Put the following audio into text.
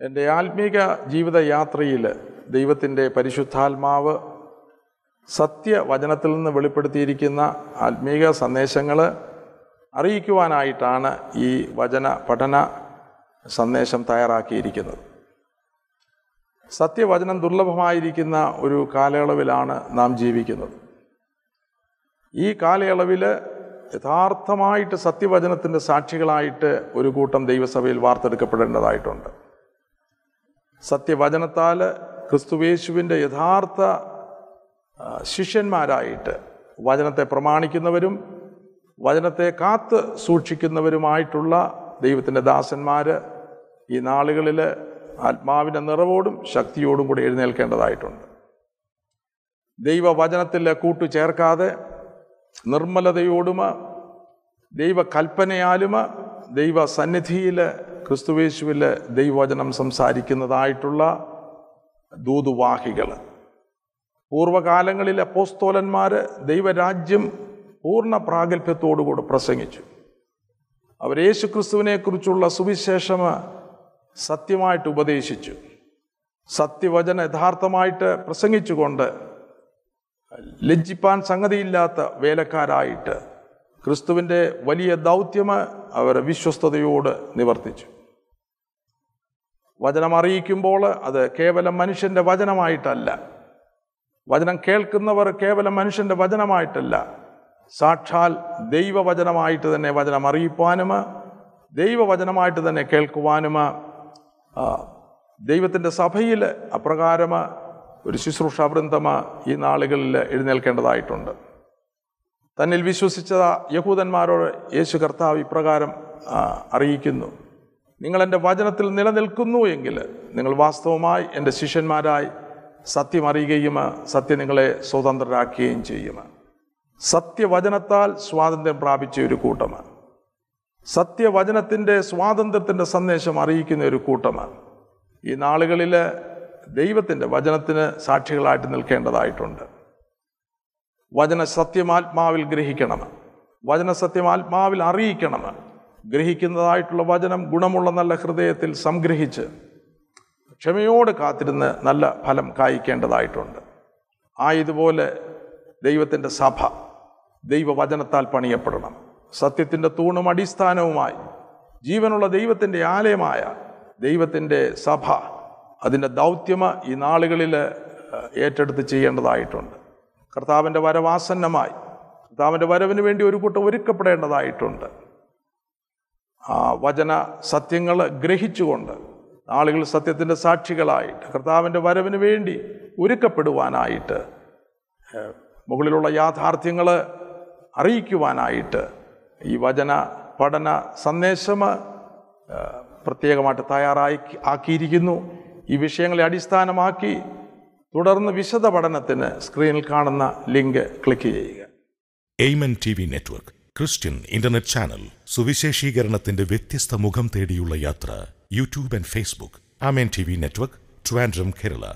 എന്റെ ആത്മീക ജീവിത യാത്രയിൽ ദൈവത്തിന്റെ പരിശുദ്ധാത്മാവ് സത്യവചനത്തിൽ നിന്ന് വെളിപ്പെടുത്തിയിരിക്കുന്ന ആത്മീക സന്ദേശങ്ങൾ അറിയിക്കുവാനായിട്ടാണ് ഈ വചന പഠന സന്ദേശം തയ്യാറാക്കിയിരിക്കുന്നത്. സത്യവചനം ദുർലഭമായിരിക്കുന്ന ഒരു കാലയളവിലാണ് നാം ജീവിക്കുന്നത്. ഈ കാലയളവിൽ യഥാർത്ഥമായിട്ട് സത്യവചനത്തിന്റെ സാക്ഷികളായിട്ട് ഒരു കൂട്ടം ദൈവസഭയിൽ വാർത്തെടുക്കപ്പെടേണ്ടതായിട്ടുണ്ട്. സത്യവചനത്താൽ ക്രിസ്തുവേശുവിന്റെ യഥാർത്ഥ ശിഷ്യന്മാരായിട്ട് വചനത്തെ പ്രമാണിക്കുന്നവരും വചനത്തെ കാത്ത് സൂക്ഷിക്കുന്നവരുമായിട്ടുള്ള ദൈവത്തിന്റെ ദാസന്മാർ ഈ നാളുകളിൽ ആത്മാവിന്റെ നിറവോടും ശക്തിയോടും കൂടി എഴുന്നേൽക്കേണ്ടതായിട്ടുണ്ട്. ദൈവവചനത്തിൽ കൂട്ടു ചേർക്കാതെ നിർമ്മലതയോടും ദൈവകൽപ്പനയാലും ദൈവ സന്നിധിയിൽ ക്രിസ്തുവേശുവിൽ ദൈവവചനം സംസാരിക്കുന്നതായിട്ടുള്ള ദൂതുവാഹികൾ. പൂർവകാലങ്ങളിൽ അപ്പോസ്തോലന്മാർ ദൈവരാജ്യം പൂർണ പ്രാഗൽഭ്യത്തോടുകൂടി പ്രസംഗിച്ചു. അവർ യേശു ക്രിസ്തുവിനെക്കുറിച്ചുള്ള സുവിശേഷം സത്യമായിട്ട് ഉപദേശിച്ചു. സത്യവചന യഥാർത്ഥമായിട്ട് പ്രസംഗിച്ചുകൊണ്ട് ലജ്ജിപ്പാൻ സംഗതിയില്ലാത്ത വേലക്കാരായിട്ട് ക്രിസ്തുവിന്റെ വലിയ ദൗത്യം അവർ വിശ്വസ്തയോട് നിവർത്തിച്ചു. വചനം അറിയിക്കുമ്പോൾ അത് കേവലം മനുഷ്യന്റെ വചനമായിട്ടല്ല. വചനം കേൾക്കുന്നവർ കേവലം മനുഷ്യന്റെ വചനമായിട്ടല്ല. സാക്ഷാൽ ദൈവവചനമായിട്ട് തന്നെ വചനം അറിയിപ്പാനും ദൈവവചനമായിട്ട് തന്നെ കേൾക്കുവാനും ദൈവത്തിന്റെ സഭയിൽ അപ്രകാരം ഒരു ശുശ്രൂഷാവൃന്ദം ഈ നാളുകളിൽ എഴുന്നേൽക്കേണ്ടതായിട്ടുണ്ട്. തന്നിൽ വിശ്വസിച്ച യഹൂദന്മാരോട് യേശു കർത്താവ് ഇപ്രകാരം അറിയിക്കുന്നു. നിങ്ങൾ എന്റെ വചനത്തിൽ നിലനിൽക്കുന്നു എങ്കിൽ നിങ്ങൾ വാസ്തവമായി എന്റെ ശിഷ്യന്മാരായി സത്യം അറിയുകയും സത്യം നിങ്ങളെ സ്വതന്ത്രരാക്കുകയും ചെയ്യും സത്യവചനത്താൽ സ്വാതന്ത്ര്യം പ്രാപിച്ച ഒരു കൂട്ടമാണ് സത്യവചനത്തിന്റെ സ്വാതന്ത്ര്യത്തിന്റെ സന്ദേശം അറിയിക്കുന്ന ഒരു കൂട്ടമാണ് ഈ നാളുകളിൽ ദൈവത്തിന്റെ വചനത്തിന് സാക്ഷികളായിട്ട് നിൽക്കേണ്ടതായിട്ടുണ്ട്. വചന സത്യമാത്മാവിൽ ഗ്രഹിക്കണം. വചന സത്യമാത്മാവിൽ അറിയിക്കണം. ഗ്രഹിക്കുന്നതായിട്ടുള്ള വചനം ഗുണമുള്ള നല്ല ഹൃദയത്തിൽ സംഗ്രഹിച്ച് ക്ഷമയോട് കാത്തിരുന്ന് നല്ല ഫലം കായ്ക്കേണ്ടതായിട്ടുണ്ട്. ആയതുപോലെ ദൈവത്തിന്റെ സഭ ദൈവവചനത്താൽ പണിയപ്പെടണം. സത്യത്തിന്റെ തൂണും അടിസ്ഥാനവുമായി ജീവനുള്ള ദൈവത്തിന്റെ ആലയമായ ദൈവത്തിന്റെ സഭ അതിന്റെ ദൗത്യമ ഈ നാളുകളിൽ ഏറ്റെടുത്ത് ചെയ്യേണ്ടതായിട്ടുണ്ട്. കർത്താവിന്റെ വരവാസന്നമായി. കർത്താവിന്റെ വരവിന് വേണ്ടി ഒരു കൂട്ടം ഒരുക്കപ്പെടേണ്ടതായിട്ടുണ്ട്. ആ വചന സത്യങ്ങൾ ഗ്രഹിച്ചുകൊണ്ട് ആളുകൾ സത്യത്തിന്റെ സാക്ഷികളായിട്ട് കർത്താവിന്റെ വരവിന് വേണ്ടി ഒരുക്കപ്പെടുവാനായിട്ട് മുകളിലുള്ള യാഥാർത്ഥ്യങ്ങൾ അറിയിക്കുവാനായിട്ട് ഈ വചന പഠന സന്ദേശം പ്രത്യേകമായിട്ട് തയ്യാറായി ആക്കിയിരിക്കുന്നു. ഈ വിഷയങ്ങളെ അടിസ്ഥാനമാക്കി തുടർന്ന് വിശദ പഠനത്തിന് സ്ക്രീനിൽ കാണുന്ന ലിങ്ക് ക്ലിക്ക് ചെയ്യുക. Amen T V network Christian internet channel സുവിശേഷീകരണത്തിന്റെ വ്യത്യസ്ത മുഖം തേടിയുള്ള യാത്ര YouTube and Facebook Amen T V network Trivandrum Kerala.